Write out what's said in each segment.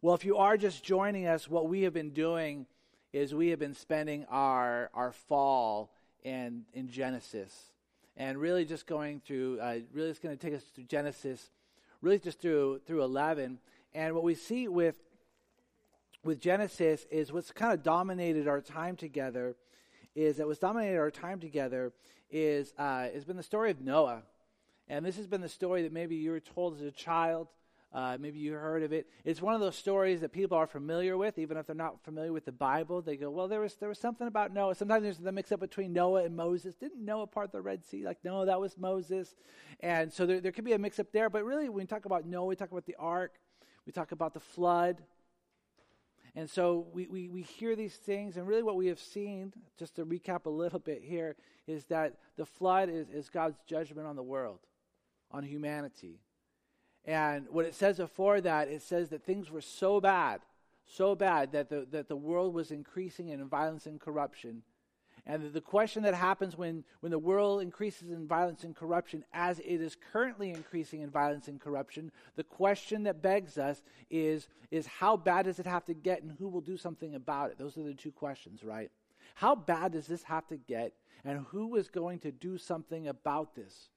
Well, if you are just joining us, what we have been doing is we have been spending our, our fall in, in Genesis and really just going through, uh, really it's going to take us through Genesis, really just through, through 11. And what we see with, with Genesis is what's kind of dominated our time together is that what's dominated our time together is uh, has been the story of Noah. And this has been the story that maybe you were told as a child. Uh, maybe you heard of it. It's one of those stories that people are familiar with, even if they're not familiar with the Bible. They go, "Well, there was there was something about Noah." Sometimes there's the mix up between Noah and Moses. Didn't Noah part the Red Sea? Like, no, that was Moses. And so there there could be a mix up there. But really, when we talk about Noah, we talk about the ark, we talk about the flood. And so we, we, we hear these things, and really what we have seen, just to recap a little bit here, is that the flood is, is God's judgment on the world, on humanity. And what it says before that, it says that things were so bad, so bad that the, that the world was increasing in violence and corruption. And the question that happens when, when the world increases in violence and corruption, as it is currently increasing in violence and corruption, the question that begs us is, is how bad does it have to get and who will do something about it? Those are the two questions, right? How bad does this have to get and who is going to do something about this?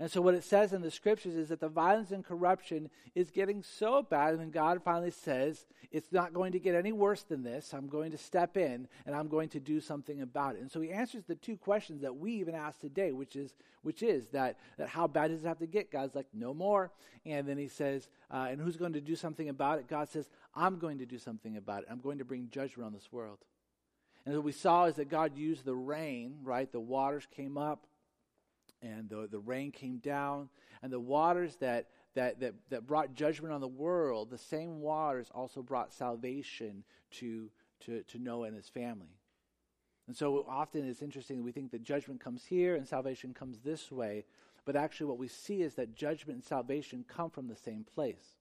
And so, what it says in the scriptures is that the violence and corruption is getting so bad, and God finally says, It's not going to get any worse than this. I'm going to step in and I'm going to do something about it. And so, he answers the two questions that we even ask today, which is, which is that, that how bad does it have to get? God's like, No more. And then he says, uh, And who's going to do something about it? God says, I'm going to do something about it. I'm going to bring judgment on this world. And what we saw is that God used the rain, right? The waters came up and the, the rain came down, and the waters that, that, that, that brought judgment on the world, the same waters also brought salvation to, to, to Noah and his family. And so often it's interesting, we think that judgment comes here and salvation comes this way, but actually what we see is that judgment and salvation come from the same place.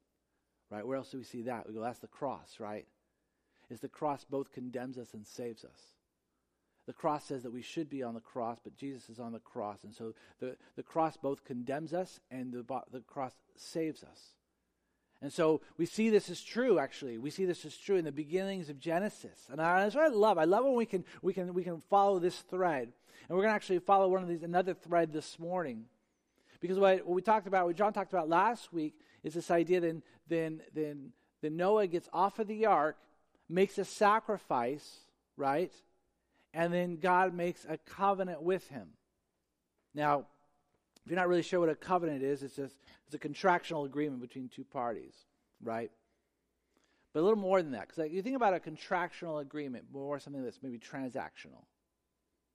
Right? Where else do we see that? We go, that's the cross, right? Is the cross both condemns us and saves us the cross says that we should be on the cross, but Jesus is on the cross. And so the, the cross both condemns us and the, the cross saves us. And so we see this is true, actually. We see this is true in the beginnings of Genesis. And I, that's what I love. I love when we can, we can, we can follow this thread. And we're going to actually follow one of these, another thread this morning. Because what, what we talked about, what John talked about last week, is this idea then, then, then, then Noah gets off of the ark, makes a sacrifice, right? And then God makes a covenant with him. Now, if you're not really sure what a covenant is, it's just it's a contractual agreement between two parties, right? But a little more than that, because like, you think about a contractual agreement, more something that's maybe transactional.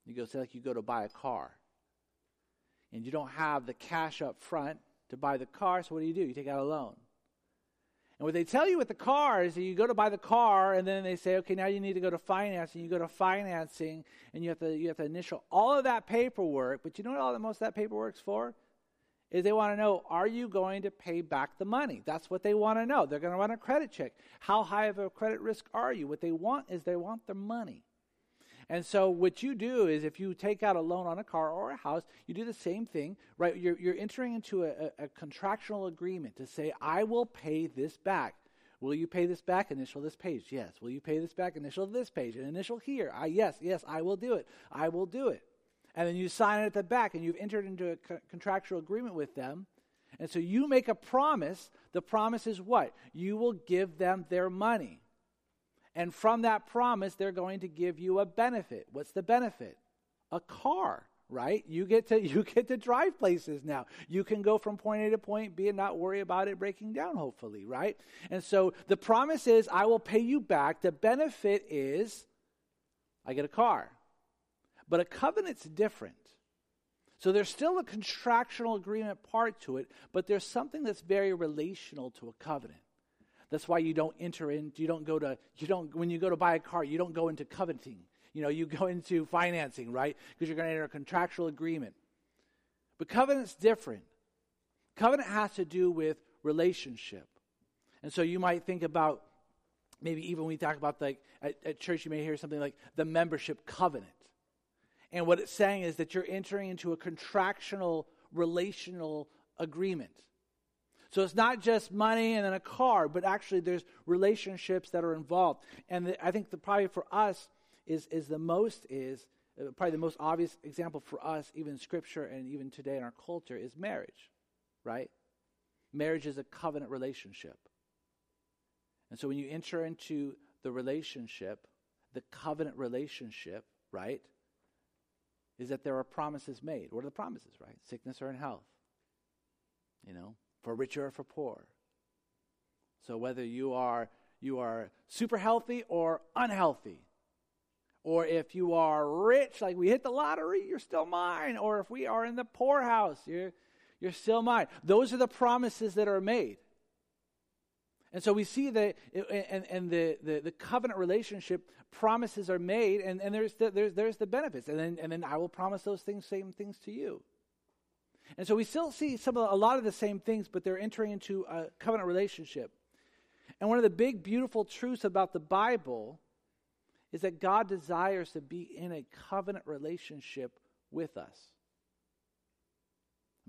You go say like you go to buy a car, and you don't have the cash up front to buy the car, so what do you do? You take out a loan. And what they tell you with the car is that you go to buy the car, and then they say, okay, now you need to go to financing. You go to financing, and you have to you have to initial all of that paperwork. But you know what all the most of that paperwork's for? Is they want to know, are you going to pay back the money? That's what they want to know. They're going to run a credit check. How high of a credit risk are you? What they want is they want the money. And so what you do is if you take out a loan on a car or a house, you do the same thing, right? You're, you're entering into a, a, contractual agreement to say, I will pay this back. Will you pay this back? Initial this page. Yes. Will you pay this back? Initial this page. And initial here. I, yes, yes, I will do it. I will do it. And then you sign it at the back and you've entered into a co- contractual agreement with them. And so you make a promise. The promise is what? You will give them their money. And from that promise, they're going to give you a benefit. What's the benefit? A car, right? You get to you get to drive places now. You can go from point A to point B and not worry about it breaking down, hopefully, right? And so the promise is I will pay you back. The benefit is I get a car. But a covenant's different. So there's still a contractual agreement part to it, but there's something that's very relational to a covenant. That's why you don't enter in, you don't go to, you don't, when you go to buy a car, you don't go into coveting. You know, you go into financing, right? Because you're going to enter a contractual agreement. But covenant's different. Covenant has to do with relationship. And so you might think about maybe even when we talk about like at, at, church you may hear something like the membership covenant and what it's saying is that you're entering into a contractual relational agreement So it's not just money and then a car, but actually there's relationships that are involved. And the, I think the probably for us is is the most is uh, probably the most obvious example for us, even in Scripture and even today in our culture, is marriage, right? Marriage is a covenant relationship. And so when you enter into the relationship, the covenant relationship, right, is that there are promises made. What are the promises, right? Sickness or in health, you know, for richer or for poor. So whether you are you are super healthy or unhealthy, or if you are rich, like we hit the lottery, you're still mine. Or if we are in the poorhouse, you're, you're still mine. Those are the promises that are made. And so we see that, and, and the, the, the, covenant relationship promises are made, and, and there's, the, there's, there's the benefits. And then, and then I will promise those things, same things to you. And so we still see some of, a lot of the same things, but they're entering into a covenant relationship. And one of the big, beautiful truths about the Bible is that God desires to be in a covenant relationship with us.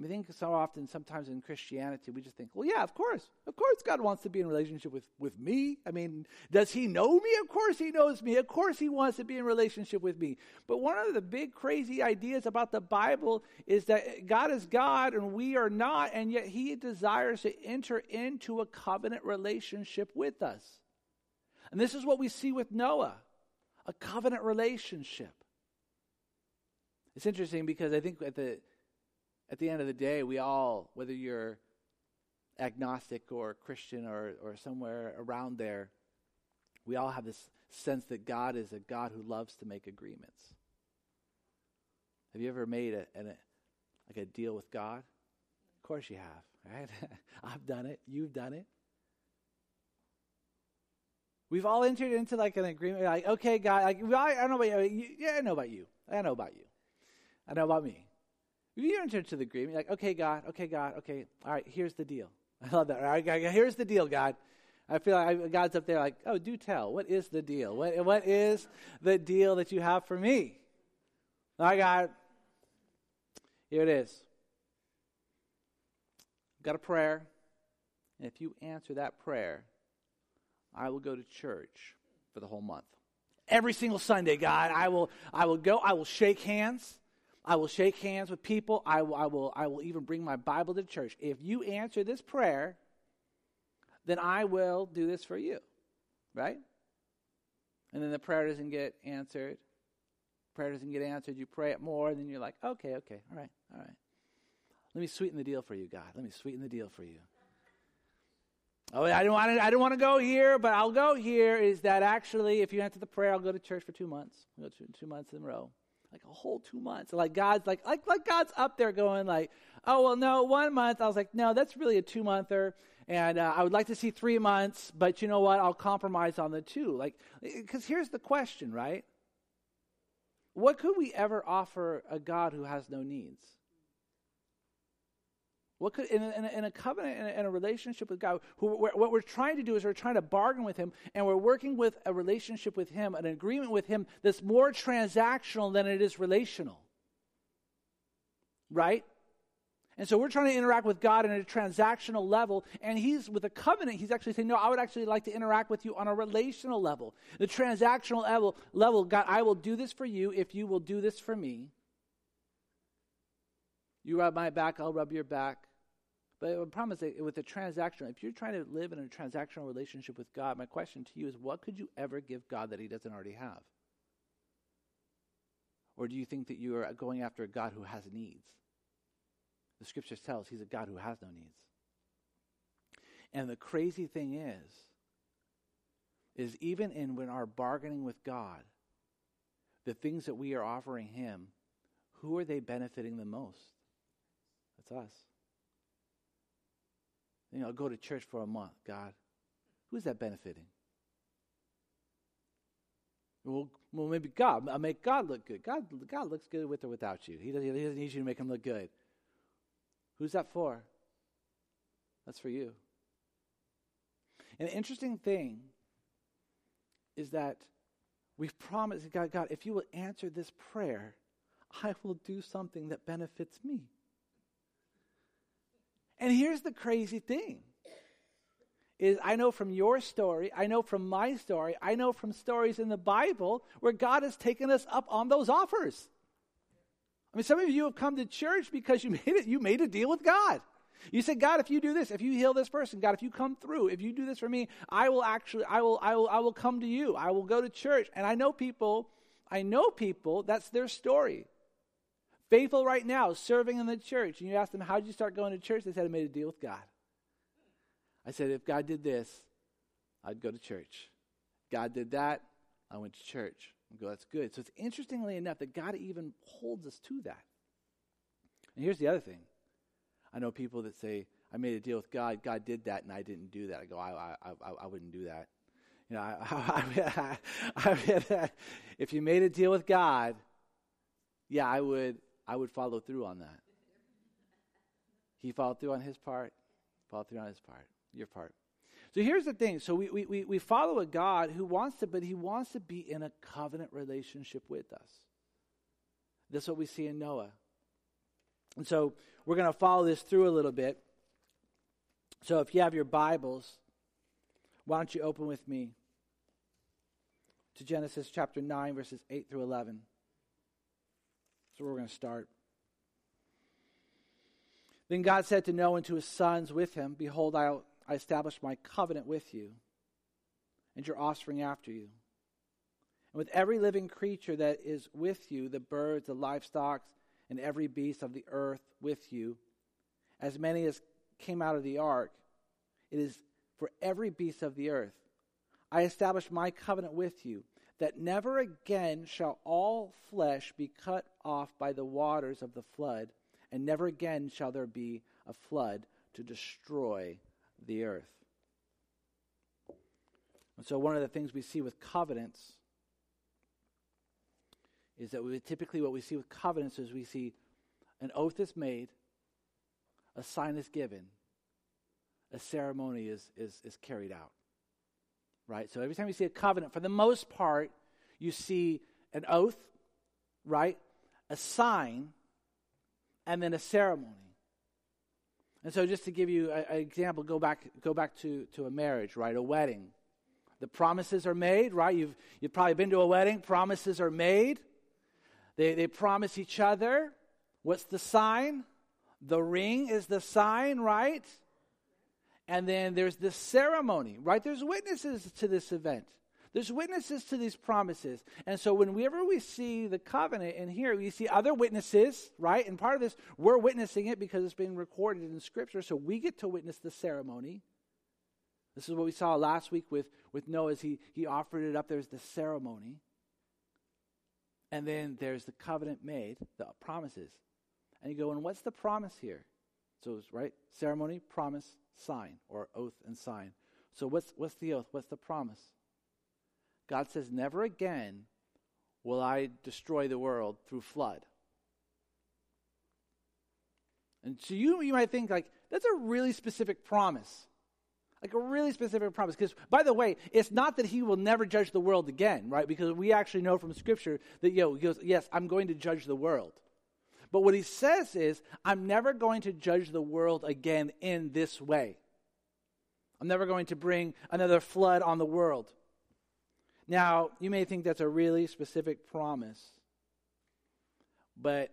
I think so often, sometimes in Christianity, we just think, well, yeah, of course. Of course, God wants to be in relationship with, with me. I mean, does he know me? Of course, he knows me. Of course, he wants to be in relationship with me. But one of the big, crazy ideas about the Bible is that God is God and we are not, and yet he desires to enter into a covenant relationship with us. And this is what we see with Noah a covenant relationship. It's interesting because I think at the at the end of the day, we all, whether you're agnostic or Christian or, or somewhere around there, we all have this sense that God is a God who loves to make agreements. Have you ever made a, a like a deal with God? Of course you have, right? I've done it. You've done it. We've all entered into like an agreement, like, okay, God, like, I, I don't know about you. Yeah, I know about you. I know about you. I know about me. You entered into the agreement, like, okay, God, okay, God, okay, all right, here's the deal. I love that. All right, here's the deal, God. I feel like God's up there, like, oh, do tell. What is the deal? What, what is the deal that you have for me? All right, God, here it is. I've got a prayer, and if you answer that prayer, I will go to church for the whole month. Every single Sunday, God, I will, I will go, I will shake hands. I will shake hands with people. I will, I will, I will even bring my Bible to church. If you answer this prayer, then I will do this for you. Right? And then the prayer doesn't get answered. Prayer doesn't get answered. You pray it more, and then you're like, okay, okay, all right, all right. Let me sweeten the deal for you, God. Let me sweeten the deal for you. Oh, I don't want to. I don't want to go here, but I'll go here. Is that actually, if you answer the prayer, I'll go to church for two months. I'll go two, two months in a row, like a whole two months. Like God's like, like, like God's up there going like, oh well, no, one month. I was like, no, that's really a two monther, and uh, I would like to see three months, but you know what? I'll compromise on the two. Like, because here's the question, right? What could we ever offer a God who has no needs? What could in a, in a, in a covenant in a, in a, relationship with God? Who, what we're trying to do is we're trying to bargain with Him, and we're working with a relationship with Him, an agreement with Him that's more transactional than it is relational. Right? And so we're trying to interact with God at a transactional level, and He's with a covenant. He's actually saying, "No, I would actually like to interact with you on a relational level, the transactional level. Level, God, I will do this for you if you will do this for me." You rub my back, I'll rub your back. But I promise that with a transactional, if you're trying to live in a transactional relationship with God, my question to you is what could you ever give God that He doesn't already have? Or do you think that you are going after a God who has needs? The scripture tell us He's a God who has no needs. And the crazy thing is, is even in when our bargaining with God, the things that we are offering Him, who are they benefiting the most? That's us. You know, go to church for a month, God. Who's that benefiting? Well, well, maybe God. I make God look good. God, God looks good with or without you. He doesn't, he doesn't need you to make him look good. Who's that for? That's for you. And the interesting thing is that we've promised God, God, if you will answer this prayer, I will do something that benefits me. And here's the crazy thing is I know from your story, I know from my story, I know from stories in the Bible where God has taken us up on those offers. I mean, some of you have come to church because you made it, you made a deal with God. You said, God, if you do this, if you heal this person, God, if you come through, if you do this for me, I will actually, I will, I will, I will come to you. I will go to church. And I know people, I know people, that's their story. Faithful right now, serving in the church. And you ask them, how did you start going to church? They said, I made a deal with God. I said, if God did this, I'd go to church. God did that, I went to church. I go, that's good. So it's interestingly enough that God even holds us to that. And here's the other thing. I know people that say, I made a deal with God, God did that, and I didn't do that. I go, I, I, I, I wouldn't do that. You know, I, I, if you made a deal with God, yeah, I would, I would follow through on that. He followed through on his part, followed through on his part your part. So here's the thing. So we, we, we follow a God who wants to, but he wants to be in a covenant relationship with us. That's what we see in Noah. And so we're going to follow this through a little bit. So if you have your Bibles, why don't you open with me to Genesis chapter 9, verses 8 through 11. So we're going to start. Then God said to Noah and to his sons with him, Behold, I I establish my covenant with you and your offspring after you. And with every living creature that is with you, the birds, the livestock, and every beast of the earth with you, as many as came out of the ark, it is for every beast of the earth. I establish my covenant with you, that never again shall all flesh be cut off by the waters of the flood, and never again shall there be a flood to destroy the earth. And so, one of the things we see with covenants is that we, typically what we see with covenants is we see an oath is made, a sign is given, a ceremony is, is, is carried out. Right? So, every time you see a covenant, for the most part, you see an oath, right? A sign, and then a ceremony. And so, just to give you an example, go back, go back to, to a marriage, right? A wedding. The promises are made, right? You've, you've probably been to a wedding. Promises are made. They, they promise each other. What's the sign? The ring is the sign, right? And then there's the ceremony, right? There's witnesses to this event. There's witnesses to these promises. And so whenever we see the covenant in here, we see other witnesses, right? And part of this, we're witnessing it because it's being recorded in Scripture. So we get to witness the ceremony. This is what we saw last week with, with Noah as he, he offered it up. There's the ceremony. And then there's the covenant made, the promises. And you go, and what's the promise here? So it's right, ceremony, promise, sign, or oath and sign. So what's what's the oath? What's the promise? God says, Never again will I destroy the world through flood. And so you, you might think, like, that's a really specific promise. Like a really specific promise. Because, by the way, it's not that he will never judge the world again, right? Because we actually know from Scripture that, you know, he goes, Yes, I'm going to judge the world. But what he says is, I'm never going to judge the world again in this way. I'm never going to bring another flood on the world. Now, you may think that's a really specific promise, but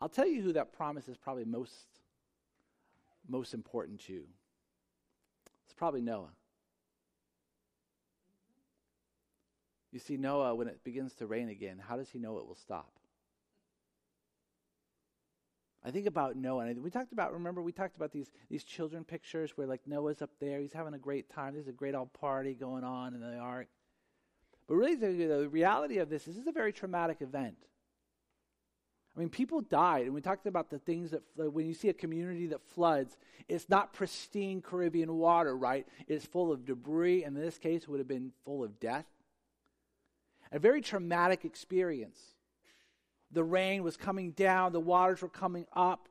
I'll tell you who that promise is probably most, most important to. It's probably Noah. You see, Noah, when it begins to rain again, how does he know it will stop? I think about Noah, and we talked about, remember, we talked about these, these children pictures where, like, Noah's up there, he's having a great time, there's a great old party going on in the ark. But really, the, the reality of this, this is a very traumatic event. I mean, people died, and we talked about the things that, when you see a community that floods, it's not pristine Caribbean water, right? It's full of debris, and in this case, it would have been full of death. A very traumatic experience. The rain was coming down, the waters were coming up.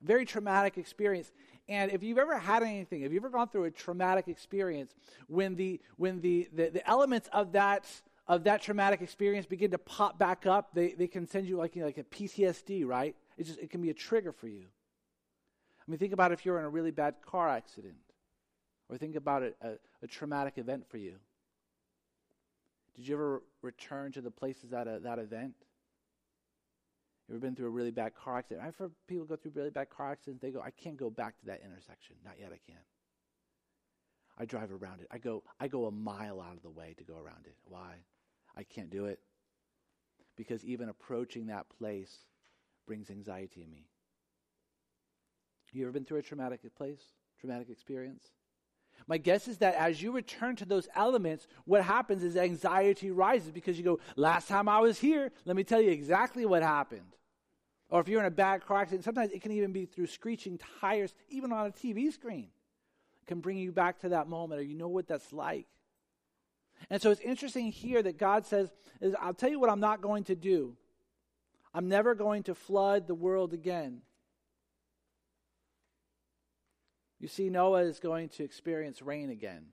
Very traumatic experience. And if you've ever had anything, if you've ever gone through a traumatic experience, when the when the, the, the elements of that of that traumatic experience begin to pop back up, they, they can send you like, you know, like a PTSD, right? It just it can be a trigger for you. I mean, think about if you're in a really bad car accident, or think about a, a, a traumatic event for you. Did you ever return to the places at a, uh, that event? You ever been through a really bad car accident? I've heard people go through really bad car accidents. They go, I can't go back to that intersection. Not yet, I can't. I drive around it. I go, I go a mile out of the way to go around it. Why? I can't do it. Because even approaching that place brings anxiety in me. You ever been through a traumatic place, traumatic experience? My guess is that as you return to those elements, what happens is anxiety rises because you go, Last time I was here, let me tell you exactly what happened. Or if you're in a bad car accident, sometimes it can even be through screeching tires, even on a TV screen. It can bring you back to that moment, or you know what that's like. And so it's interesting here that God says, I'll tell you what I'm not going to do. I'm never going to flood the world again. You see, Noah is going to experience rain again.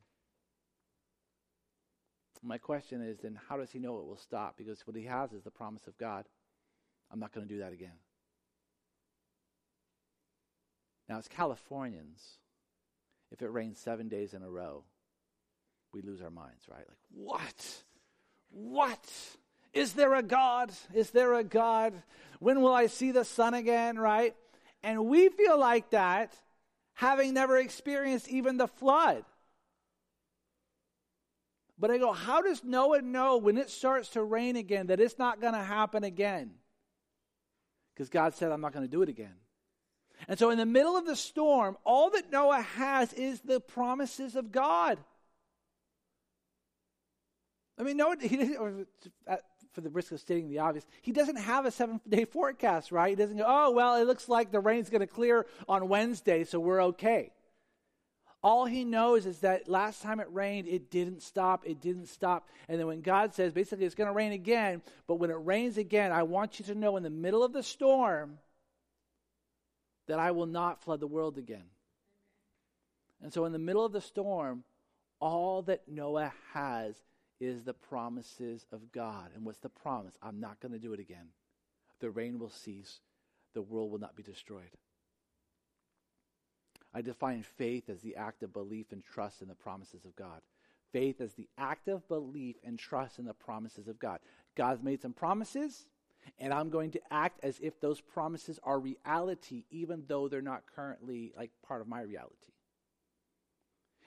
My question is then, how does he know it will stop? Because what he has is the promise of God. I'm not going to do that again. Now, as Californians, if it rains seven days in a row, we lose our minds, right? Like, what? What? Is there a God? Is there a God? When will I see the sun again, right? And we feel like that having never experienced even the flood. But I go, how does Noah know when it starts to rain again that it's not going to happen again? Because God said, I'm not going to do it again. And so, in the middle of the storm, all that Noah has is the promises of God. I mean, Noah, he, for the risk of stating the obvious, he doesn't have a seven day forecast, right? He doesn't go, oh, well, it looks like the rain's going to clear on Wednesday, so we're okay. All he knows is that last time it rained, it didn't stop, it didn't stop. And then when God says, basically, it's going to rain again, but when it rains again, I want you to know in the middle of the storm that I will not flood the world again. And so in the middle of the storm, all that Noah has is the promises of God. And what's the promise? I'm not going to do it again. The rain will cease, the world will not be destroyed. I define faith as the act of belief and trust in the promises of God. Faith as the act of belief and trust in the promises of God. God's made some promises, and I'm going to act as if those promises are reality, even though they're not currently like part of my reality.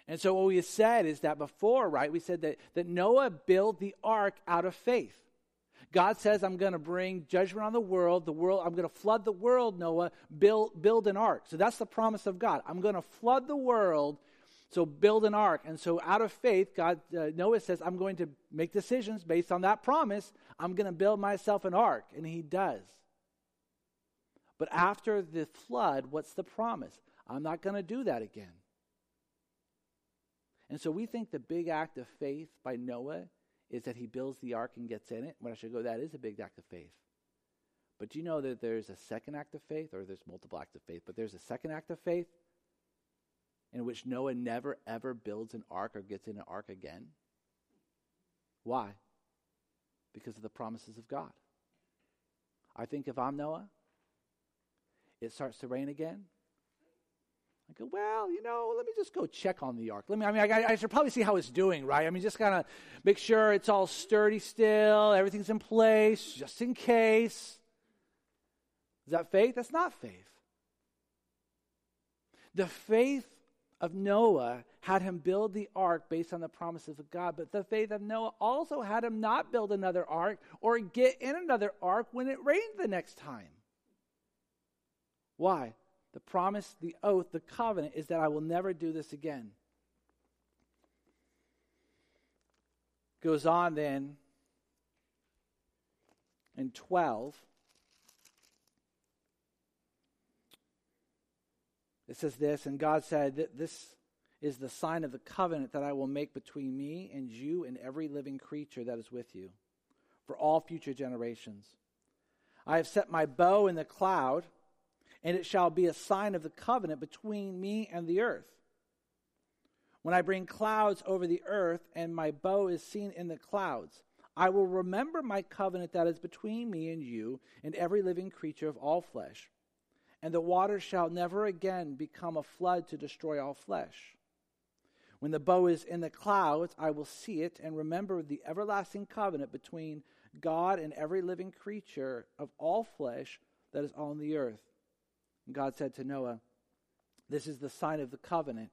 And so what we said is that before, right, we said that, that Noah built the ark out of faith. God says, I'm going to bring judgment on the world. The world, I'm going to flood the world, Noah. Build, build an ark. So that's the promise of God. I'm going to flood the world. So build an ark. And so out of faith, God, uh, Noah says, I'm going to make decisions based on that promise. I'm going to build myself an ark. And he does. But after the flood, what's the promise? I'm not going to do that again. And so we think the big act of faith by Noah is that he builds the ark and gets in it. When I should go, that is a big act of faith. But do you know that there's a second act of faith, or there's multiple acts of faith, but there's a second act of faith in which Noah never ever builds an ark or gets in an ark again? Why? Because of the promises of God. I think if I'm Noah, it starts to rain again, I go, well, you know, let me just go check on the ark. Let me, I mean, I, I should probably see how it's doing, right? I mean, just kind of make sure it's all sturdy still, everything's in place, just in case. Is that faith? That's not faith. The faith of Noah had him build the ark based on the promises of God, but the faith of Noah also had him not build another ark or get in another ark when it rained the next time. Why? The promise, the oath, the covenant is that I will never do this again. Goes on then in 12. It says this, and God said, This is the sign of the covenant that I will make between me and you and every living creature that is with you for all future generations. I have set my bow in the cloud and it shall be a sign of the covenant between me and the earth. When I bring clouds over the earth, and my bow is seen in the clouds, I will remember my covenant that is between me and you and every living creature of all flesh. and the water shall never again become a flood to destroy all flesh. When the bow is in the clouds, I will see it and remember the everlasting covenant between God and every living creature of all flesh that is on the earth. God said to Noah, This is the sign of the covenant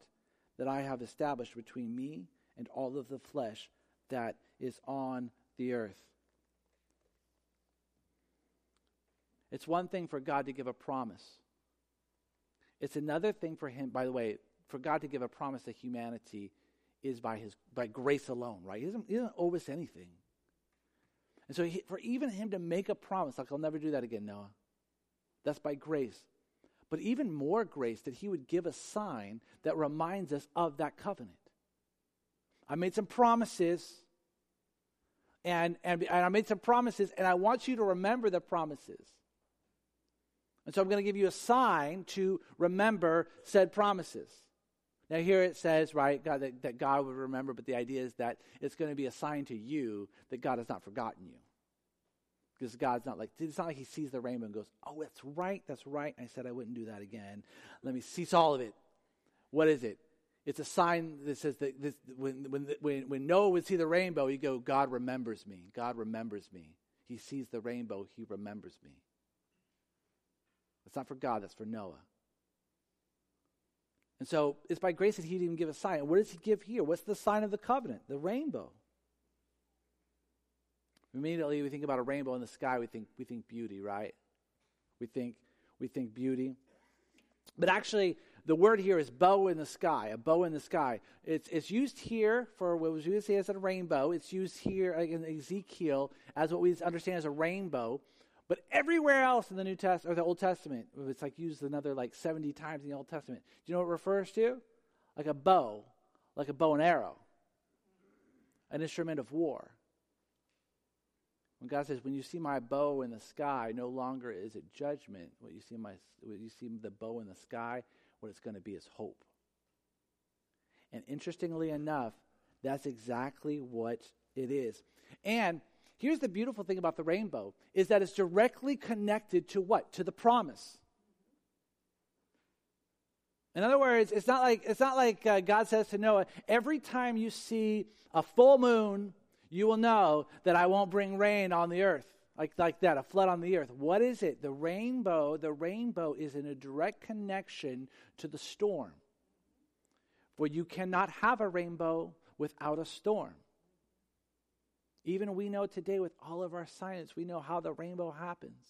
that I have established between me and all of the flesh that is on the earth. It's one thing for God to give a promise. It's another thing for him, by the way, for God to give a promise to humanity is by his by grace alone, right? He doesn't, he doesn't owe us anything. And so he, for even him to make a promise, like I'll never do that again, Noah, that's by grace. But even more grace that he would give a sign that reminds us of that covenant. I made some promises, and, and, and I made some promises, and I want you to remember the promises. And so I'm going to give you a sign to remember said promises. Now, here it says, right, God, that, that God would remember, but the idea is that it's going to be a sign to you that God has not forgotten you. Because God's not like, it's not like he sees the rainbow and goes, oh, that's right, that's right. I said I wouldn't do that again. Let me cease all of it. What is it? It's a sign that says that this, when, when, when, when Noah would see the rainbow, he'd go, God remembers me. God remembers me. He sees the rainbow, he remembers me. That's not for God, that's for Noah. And so it's by grace that he'd even give a sign. What does he give here? What's the sign of the covenant? The rainbow. Immediately we think about a rainbow in the sky, we think we think beauty, right? We think we think beauty. But actually, the word here is bow in the sky, a bow in the sky. It's, it's used here for what was used as a rainbow. It's used here in Ezekiel as what we understand as a rainbow. But everywhere else in the New Testament or the Old Testament, it's like used another like 70 times in the Old Testament. Do you know what it refers to? Like a bow, like a bow and arrow, an instrument of war. When God says, "When you see my bow in the sky, no longer is it judgment. What you see my, what you see the bow in the sky, what it's going to be is hope." And interestingly enough, that's exactly what it is. And Here's the beautiful thing about the rainbow is that it's directly connected to what? To the promise. In other words, it's not like it's not like uh, God says to Noah, every time you see a full moon, you will know that I won't bring rain on the earth. Like, like that, a flood on the earth. What is it? The rainbow, the rainbow is in a direct connection to the storm. For you cannot have a rainbow without a storm. Even we know today with all of our science, we know how the rainbow happens.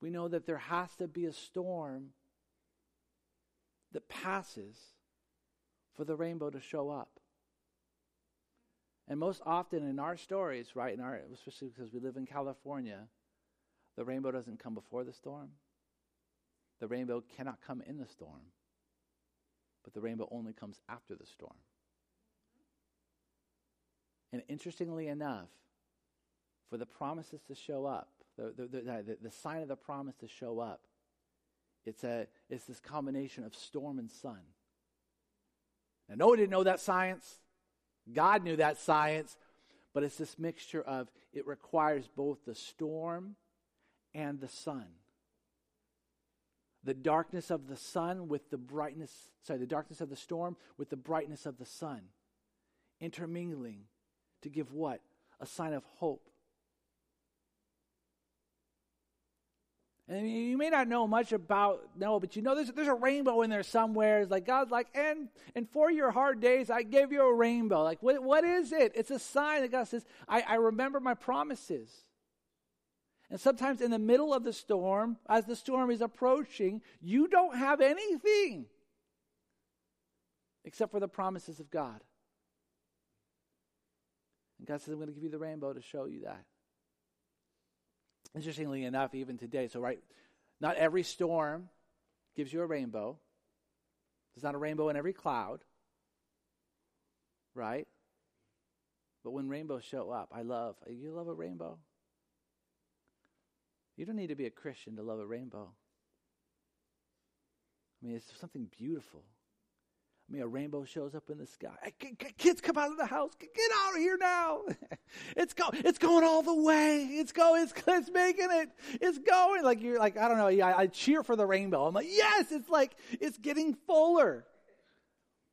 We know that there has to be a storm that passes for the rainbow to show up. And most often in our stories, right, in our, especially because we live in California, the rainbow doesn't come before the storm. The rainbow cannot come in the storm. But the rainbow only comes after the storm. And interestingly enough, for the promises to show up, the, the, the, the, sign of the promise to show up, it's, a, it's this combination of storm and sun. Now, Noah didn't know that science. God knew that science. But it's this mixture of it requires both the storm and the sun. The darkness of the sun with the brightness, sorry, the darkness of the storm with the brightness of the sun, intermingling to give what? A sign of hope. And you may not know much about Noah, but you know there's, there's a rainbow in there somewhere. It's like God's like, and and for your hard days, I gave you a rainbow. Like, what, what is it? It's a sign that God says, I, I remember my promises. And sometimes in the middle of the storm, as the storm is approaching, you don't have anything except for the promises of God. And God says, I'm going to give you the rainbow to show you that. Interestingly enough, even today, so right, not every storm gives you a rainbow. There's not a rainbow in every cloud, right? But when rainbows show up, I love, you love a rainbow? You don't need to be a Christian to love a rainbow. I mean, it's something beautiful. I mean, a rainbow shows up in the sky. Kids, come out of the house. Get out of here now. it's go, It's going all the way. It's going. It's, it's making it. It's going. Like you're like I don't know. I, I cheer for the rainbow. I'm like yes. It's like it's getting fuller.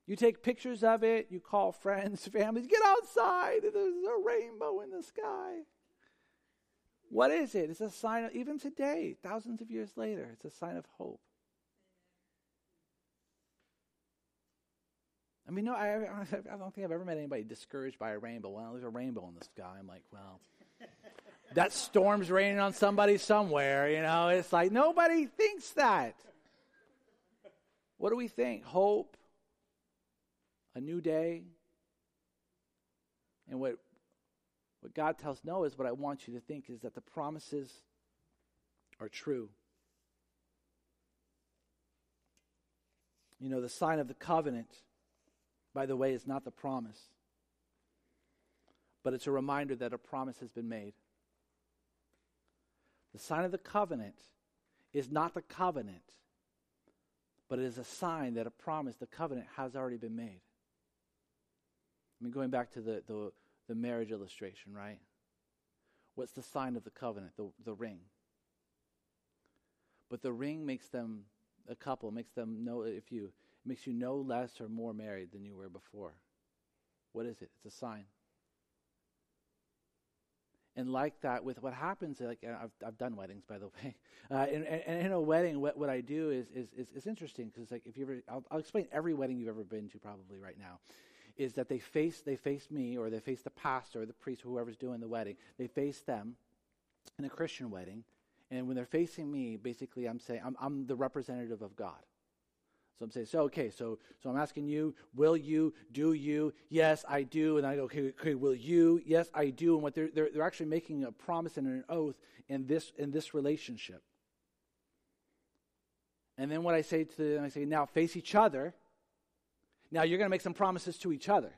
You take pictures of it. You call friends, families. Get outside. There's a rainbow in the sky. What is it? It's a sign of even today, thousands of years later. It's a sign of hope. I mean, no, I, I don't think I've ever met anybody discouraged by a rainbow. Well, there's a rainbow in the sky. I'm like, well, that storm's raining on somebody somewhere. You know, it's like nobody thinks that. What do we think? Hope, a new day. And what, what God tells Noah is what I want you to think is that the promises are true. You know, the sign of the covenant by the way, is not the promise, but it's a reminder that a promise has been made. The sign of the covenant is not the covenant, but it is a sign that a promise, the covenant, has already been made. I mean, going back to the, the, the marriage illustration, right? What's the sign of the covenant? The, the ring. But the ring makes them a couple, makes them know if you it makes you no less or more married than you were before. What is it? It's a sign. And like that, with what happens, like I've, I've done weddings, by the way. Uh, and, and, in a wedding, what, what I do is is, is, is interesting because, like, if you ever, I'll, I'll explain every wedding you've ever been to, probably right now, is that they face they face me or they face the pastor or the priest, or whoever's doing the wedding. They face them in a Christian wedding, and when they're facing me, basically, I'm saying I'm, I'm the representative of God. So I'm saying, so okay, so so I'm asking you, will you, do you? Yes, I do. And I go, okay, okay, will you? Yes, I do. And what they're they're, they're actually making a promise and an oath in this in this relationship. And then what I say to them, I say, now face each other. Now you're going to make some promises to each other.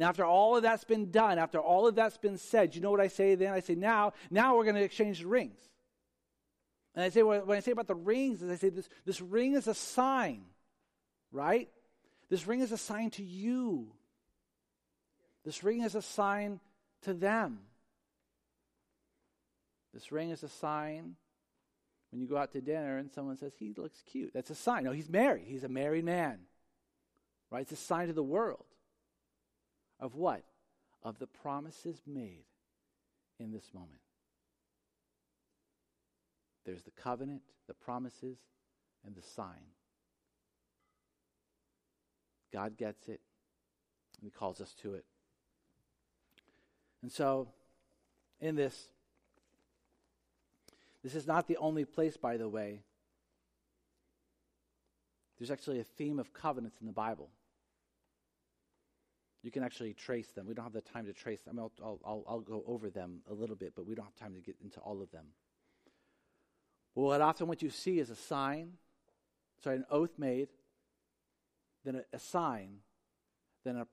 Now, after all of that's been done, after all of that's been said, you know what I say then? I say, now, now we're going to exchange the rings. And I say, when I say about the rings, is I say this, this ring is a sign, right? This ring is a sign to you. This ring is a sign to them. This ring is a sign when you go out to dinner and someone says, he looks cute. That's a sign. No, he's married. He's a married man. Right? It's a sign to the world. Of what? Of the promises made in this moment. There's the covenant, the promises, and the sign. God gets it, and He calls us to it. And so, in this, this is not the only place, by the way. There's actually a theme of covenants in the Bible. You can actually trace them. We don't have the time to trace them. I'll, I'll, I'll go over them a little bit, but we don't have time to get into all of them. Well, often what you see is a sign, sorry, an oath made, then a, a sign, then a,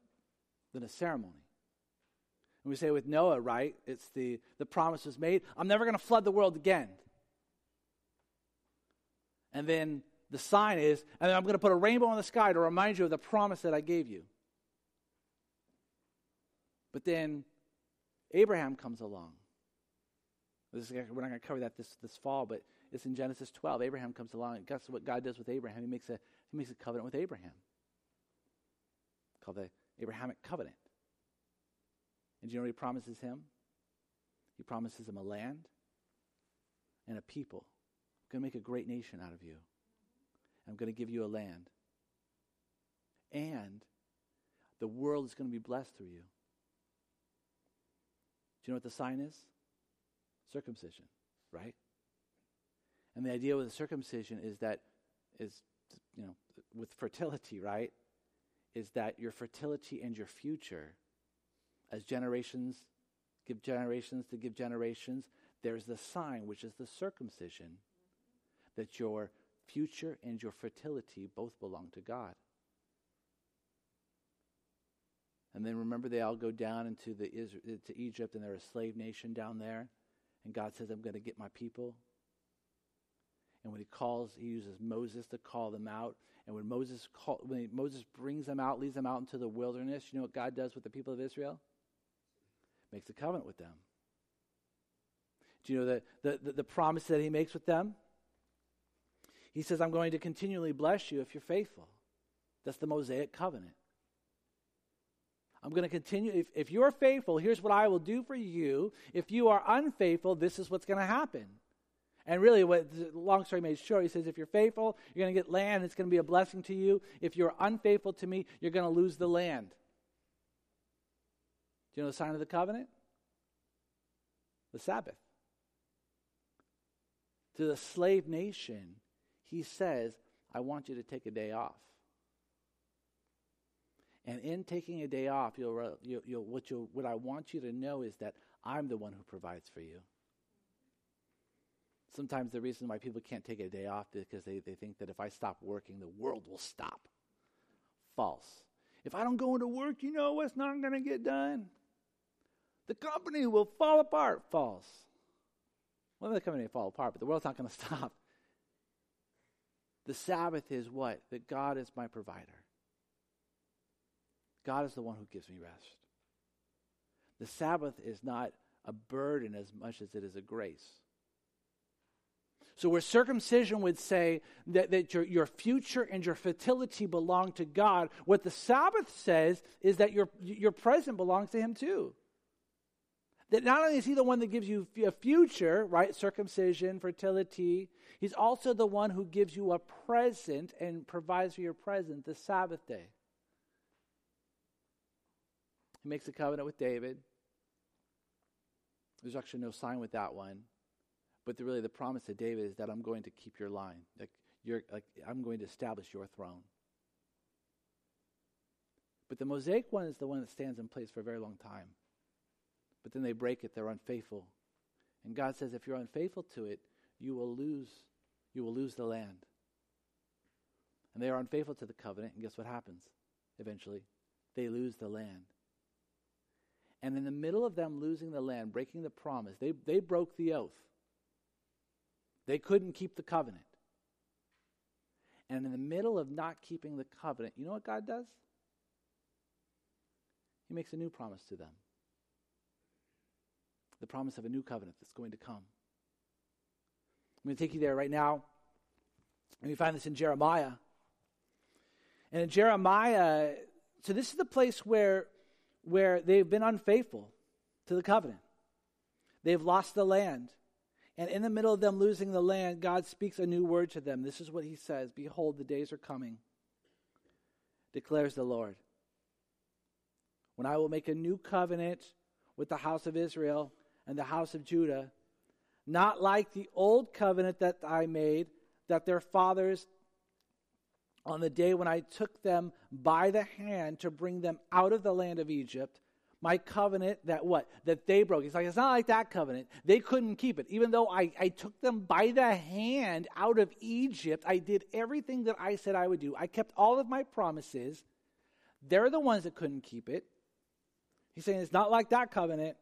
then a ceremony. And we say with Noah, right? It's the, the promise was made. I'm never going to flood the world again. And then the sign is, and then I'm going to put a rainbow in the sky to remind you of the promise that I gave you. But then Abraham comes along. Is, we're not going to cover that this, this fall, but it's in Genesis 12. Abraham comes along, and guess what God does with Abraham? He makes a, he makes a covenant with Abraham called the Abrahamic covenant. And do you know what he promises him? He promises him a land and a people. I'm going to make a great nation out of you. I'm going to give you a land. And the world is going to be blessed through you. Do you know what the sign is? Circumcision, right? And the idea with the circumcision is that is you know with fertility, right? Is that your fertility and your future as generations give generations to give generations, there's the sign which is the circumcision that your future and your fertility both belong to God. And then remember, they all go down into the to Egypt, and they're a slave nation down there. And God says, "I'm going to get my people." And when he calls, he uses Moses to call them out. And when Moses call, when Moses brings them out, leads them out into the wilderness, you know what God does with the people of Israel? Makes a covenant with them. Do you know the, the, the, the promise that he makes with them? He says, I'm going to continually bless you if you're faithful. That's the Mosaic covenant. I'm going to continue. If, if you're faithful, here's what I will do for you. If you are unfaithful, this is what's going to happen. And really, what long story made short, he says, if you're faithful, you're going to get land. It's going to be a blessing to you. If you're unfaithful to me, you're going to lose the land. Do you know the sign of the covenant? The Sabbath. To the slave nation, he says, I want you to take a day off. And in taking a day off, you'll, you'll, you'll, what, what I want you to know is that I'm the one who provides for you. Sometimes the reason why people can't take a day off is because they, they think that if I stop working, the world will stop. False. If I don't go into work, you know what's not going to get done? The company will fall apart. False. Well, the company will fall apart, but the world's not going to stop. The Sabbath is what? That God is my provider. God is the one who gives me rest. The Sabbath is not a burden as much as it is a grace. So, where circumcision would say that, that your, your future and your fertility belong to God, what the Sabbath says is that your, your present belongs to Him too. That not only is He the one that gives you a future, right, circumcision, fertility, He's also the one who gives you a present and provides for your present, the Sabbath day. He makes a covenant with David. There's actually no sign with that one. But the, really, the promise to David is that I'm going to keep your line. Like, you're, like, I'm going to establish your throne. But the Mosaic one is the one that stands in place for a very long time. But then they break it, they're unfaithful. And God says, if you're unfaithful to it, you will lose, you will lose the land. And they are unfaithful to the covenant, and guess what happens eventually? They lose the land. And in the middle of them losing the land, breaking the promise, they, they broke the oath. They couldn't keep the covenant. And in the middle of not keeping the covenant, you know what God does? He makes a new promise to them the promise of a new covenant that's going to come. I'm going to take you there right now. And we find this in Jeremiah. And in Jeremiah, so this is the place where where they've been unfaithful to the covenant. They've lost the land. And in the middle of them losing the land, God speaks a new word to them. This is what he says Behold, the days are coming, declares the Lord, when I will make a new covenant with the house of Israel and the house of Judah, not like the old covenant that I made, that their fathers on the day when I took them by the hand to bring them out of the land of Egypt, my covenant that what? That they broke. He's like, it's not like that covenant. They couldn't keep it. Even though I, I took them by the hand out of Egypt, I did everything that I said I would do. I kept all of my promises. They're the ones that couldn't keep it. He's saying it's not like that covenant.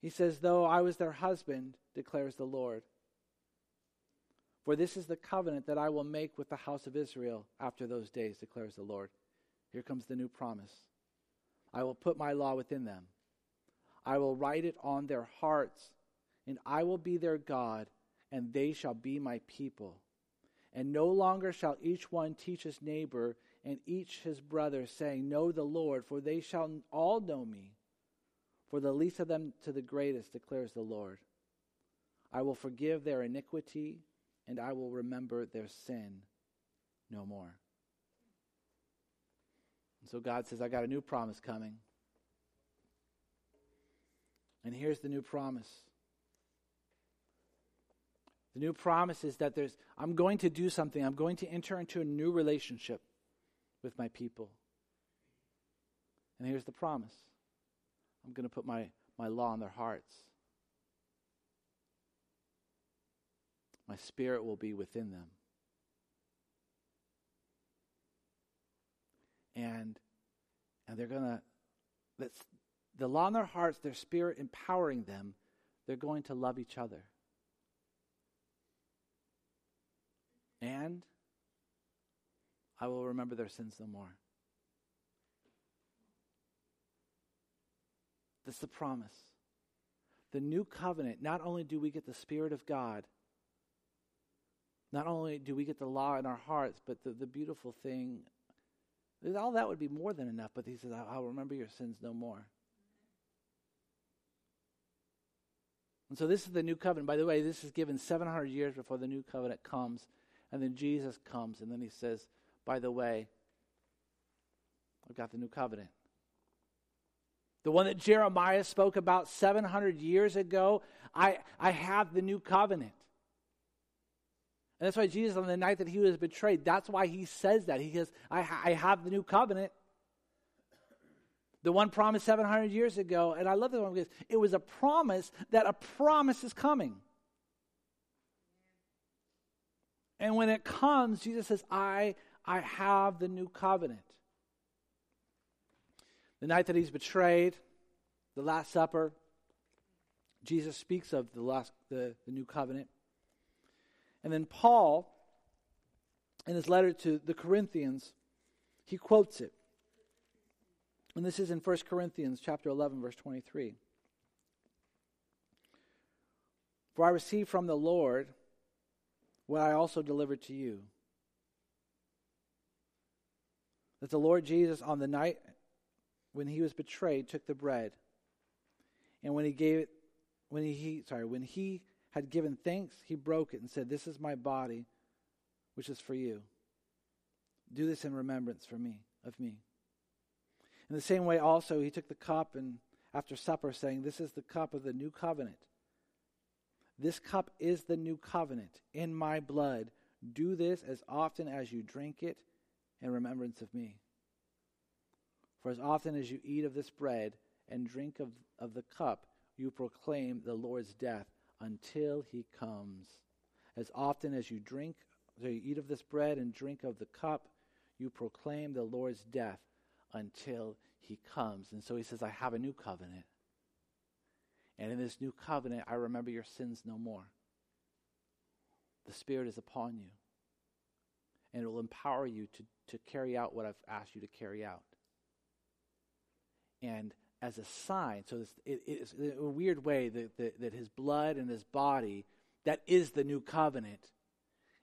He says, though I was their husband, declares the Lord. For this is the covenant that I will make with the house of Israel after those days, declares the Lord. Here comes the new promise. I will put my law within them. I will write it on their hearts, and I will be their God, and they shall be my people. And no longer shall each one teach his neighbor and each his brother, saying, Know the Lord, for they shall all know me. For the least of them to the greatest, declares the Lord. I will forgive their iniquity and I will remember their sin no more. And so God says, I got a new promise coming. And here's the new promise. The new promise is that there's I'm going to do something. I'm going to enter into a new relationship with my people. And here's the promise. I'm going to put my, my law in their hearts. My spirit will be within them. And and they're gonna that's the law in their hearts, their spirit empowering them, they're going to love each other. And I will remember their sins no more. That's the promise. The new covenant, not only do we get the Spirit of God, not only do we get the law in our hearts, but the, the beautiful thing, all oh, that would be more than enough, but he says, I'll remember your sins no more. And so this is the new covenant. By the way, this is given 700 years before the new covenant comes. And then Jesus comes, and then he says, By the way, I've got the new covenant. The one that Jeremiah spoke about 700 years ago, I, I have the new covenant. And that's why Jesus, on the night that he was betrayed, that's why he says that. He says, I, I have the new covenant. The one promised 700 years ago, and I love this one because it was a promise that a promise is coming. And when it comes, Jesus says, I, I have the new covenant. The night that he's betrayed, the Last Supper, Jesus speaks of the, last, the, the new covenant. And then Paul, in his letter to the Corinthians, he quotes it. And this is in 1 Corinthians chapter 11 verse 23. For I received from the Lord what I also delivered to you. That the Lord Jesus on the night when he was betrayed took the bread and when he gave it when he sorry when he had given thanks, he broke it and said, This is my body, which is for you. Do this in remembrance for me, of me. In the same way, also, he took the cup and after supper, saying, This is the cup of the new covenant. This cup is the new covenant in my blood. Do this as often as you drink it in remembrance of me. For as often as you eat of this bread and drink of, of the cup, you proclaim the Lord's death until he comes. As often as you drink, so you eat of this bread and drink of the cup, you proclaim the Lord's death until he comes. And so he says, I have a new covenant. And in this new covenant, I remember your sins no more. The Spirit is upon you. And it will empower you to, to carry out what I've asked you to carry out. And as a sign. So it, it's a weird way that, that, that his blood and his body, that is the new covenant.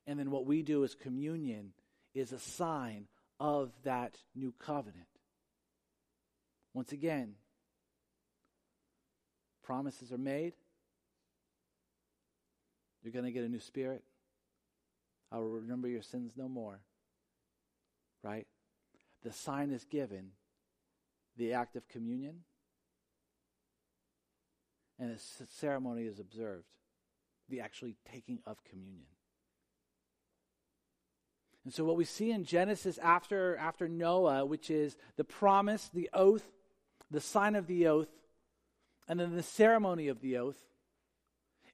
And then what we do as communion is a sign of that new covenant. Once again, promises are made. You're going to get a new spirit. I will remember your sins no more. Right? The sign is given the act of communion, and a ceremony is observed, the actually taking of communion. And so, what we see in Genesis after, after Noah, which is the promise, the oath, the sign of the oath, and then the ceremony of the oath,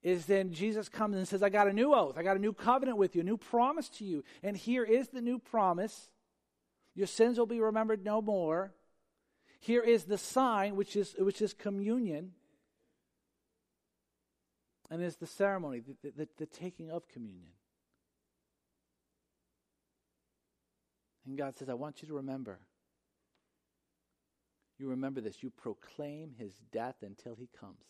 is then Jesus comes and says, I got a new oath. I got a new covenant with you, a new promise to you. And here is the new promise your sins will be remembered no more. Here is the sign, which is, which is communion. And is the ceremony, the, the, the taking of communion. And God says, I want you to remember. You remember this. You proclaim his death until he comes.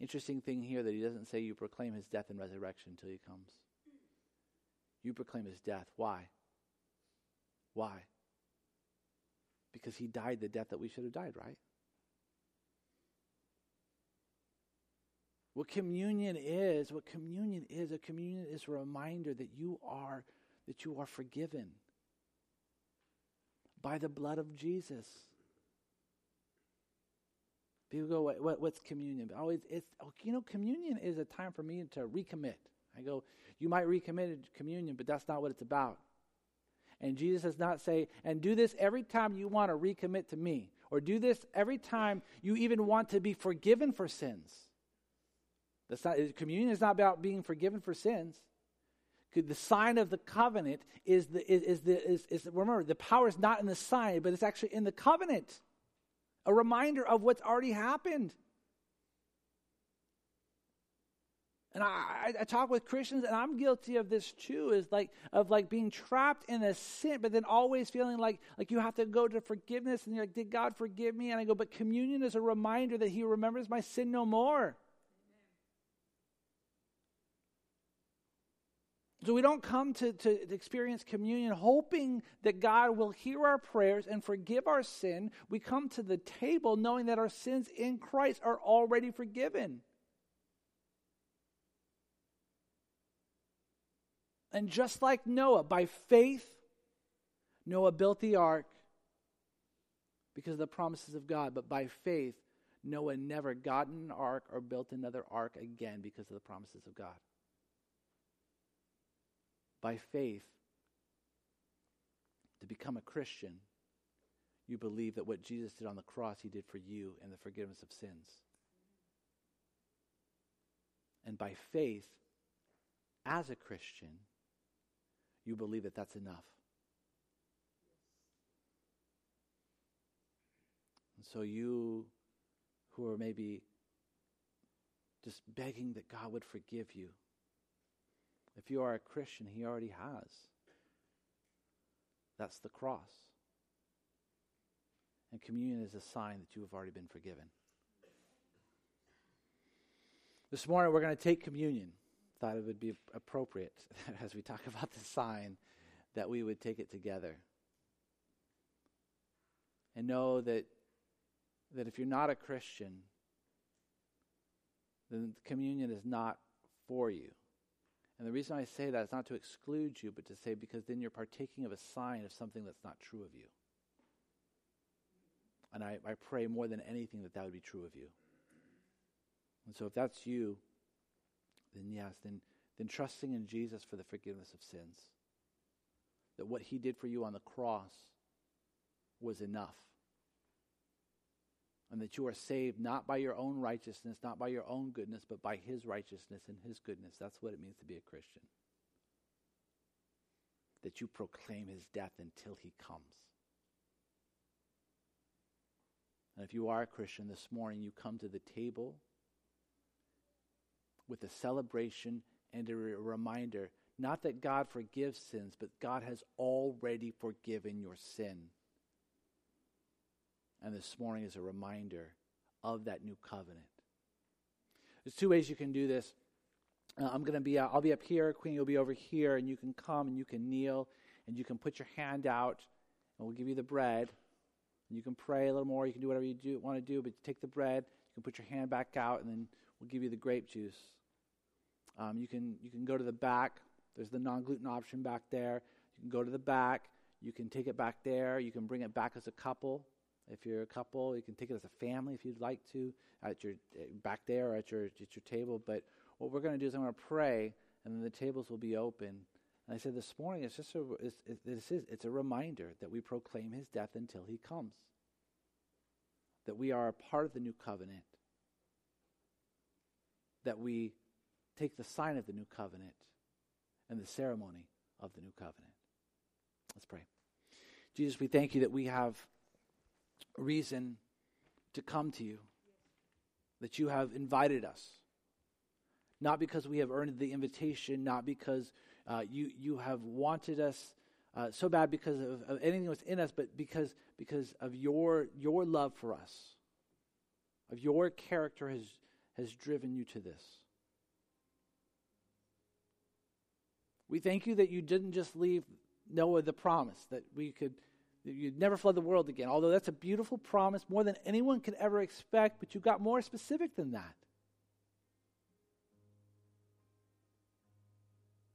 Interesting thing here that he doesn't say you proclaim his death and resurrection until he comes. You proclaim his death. Why? Why? Because he died the death that we should have died, right? What communion is, what communion is, a communion is a reminder that you are that you are forgiven by the blood of Jesus. People go, what, what, what's communion? Oh, it's, it's, you know, communion is a time for me to recommit. I go, you might recommit communion, but that's not what it's about. And Jesus does not say, and do this every time you want to recommit to me, or do this every time you even want to be forgiven for sins. That's not, communion is not about being forgiven for sins. The sign of the covenant is the is, is the is, is remember the power is not in the sign, but it's actually in the covenant. A reminder of what's already happened. And I, I, talk with Christians, and I'm guilty of this too. Is like of like being trapped in a sin, but then always feeling like like you have to go to forgiveness, and you're like, "Did God forgive me?" And I go, "But communion is a reminder that He remembers my sin no more." So we don't come to, to experience communion hoping that God will hear our prayers and forgive our sin. We come to the table knowing that our sins in Christ are already forgiven. And just like Noah, by faith, Noah built the ark because of the promises of God. But by faith, Noah never got an ark or built another ark again because of the promises of God by faith to become a Christian, you believe that what Jesus did on the cross, he did for you and the forgiveness of sins. And by faith, as a Christian, you believe that that's enough. And so you who are maybe just begging that God would forgive you if you are a Christian, He already has. That's the cross. And communion is a sign that you have already been forgiven. This morning, we're going to take communion. Thought it would be appropriate as we talk about the sign that we would take it together. And know that, that if you're not a Christian, then communion is not for you. And the reason I say that is not to exclude you, but to say because then you're partaking of a sign of something that's not true of you. And I, I pray more than anything that that would be true of you. And so if that's you, then yes, then, then trusting in Jesus for the forgiveness of sins. That what he did for you on the cross was enough and that you are saved not by your own righteousness, not by your own goodness, but by His righteousness and His goodness. That's what it means to be a Christian. That you proclaim His death until He comes. And if you are a Christian this morning, you come to the table with a celebration and a reminder not that God forgives sins, but God has already forgiven your sin. And this morning is a reminder of that new covenant. There's two ways you can do this. Uh, I'm going to be, uh, I'll be up here. Queenie will be over here, and you can come and you can kneel and you can put your hand out, and we'll give you the bread. And you can pray a little more. You can do whatever you do, want to do, but take the bread. You can put your hand back out, and then we'll give you the grape juice. Um, you can you can go to the back. There's the non gluten option back there. You can go to the back. You can take it back there. You can bring it back as a couple. If you're a couple, you can take it as a family if you'd like to, at your back there or at your at your table. But what we're going to do is I'm going to pray, and then the tables will be open. And I said this morning, it's just a it's, it's a reminder that we proclaim His death until He comes. That we are a part of the new covenant. That we take the sign of the new covenant and the ceremony of the new covenant. Let's pray. Jesus, we thank you that we have reason to come to you, that you have invited us. Not because we have earned the invitation, not because uh, you, you have wanted us uh, so bad because of, of anything that's in us, but because, because of your, your love for us, of your character has, has driven you to this. We thank you that you didn't just leave Noah the promise, that we could You'd never flood the world again. Although that's a beautiful promise, more than anyone could ever expect, but you got more specific than that.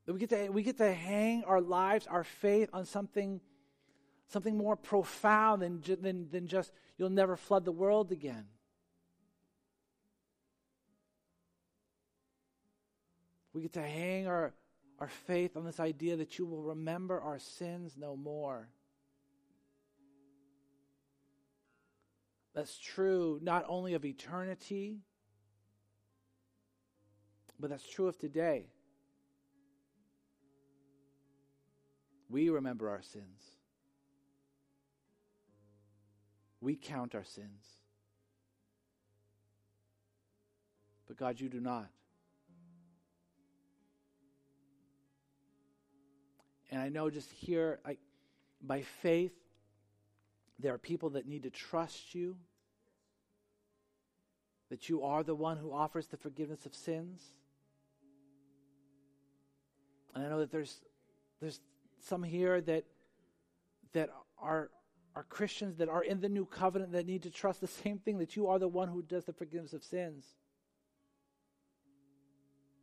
we get to, we get to hang our lives, our faith on something, something more profound than, than, than just you'll never flood the world again. We get to hang our, our faith on this idea that you will remember our sins no more. That's true not only of eternity, but that's true of today. We remember our sins. We count our sins. But God, you do not. And I know just here, I, by faith, there are people that need to trust you, that you are the one who offers the forgiveness of sins. And I know that there's, there's some here that, that are, are Christians that are in the new covenant that need to trust the same thing that you are the one who does the forgiveness of sins.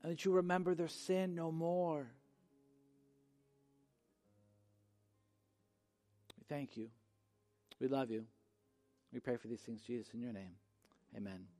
And that you remember their sin no more. Thank you. We love you. We pray for these things, Jesus, in your name. Amen.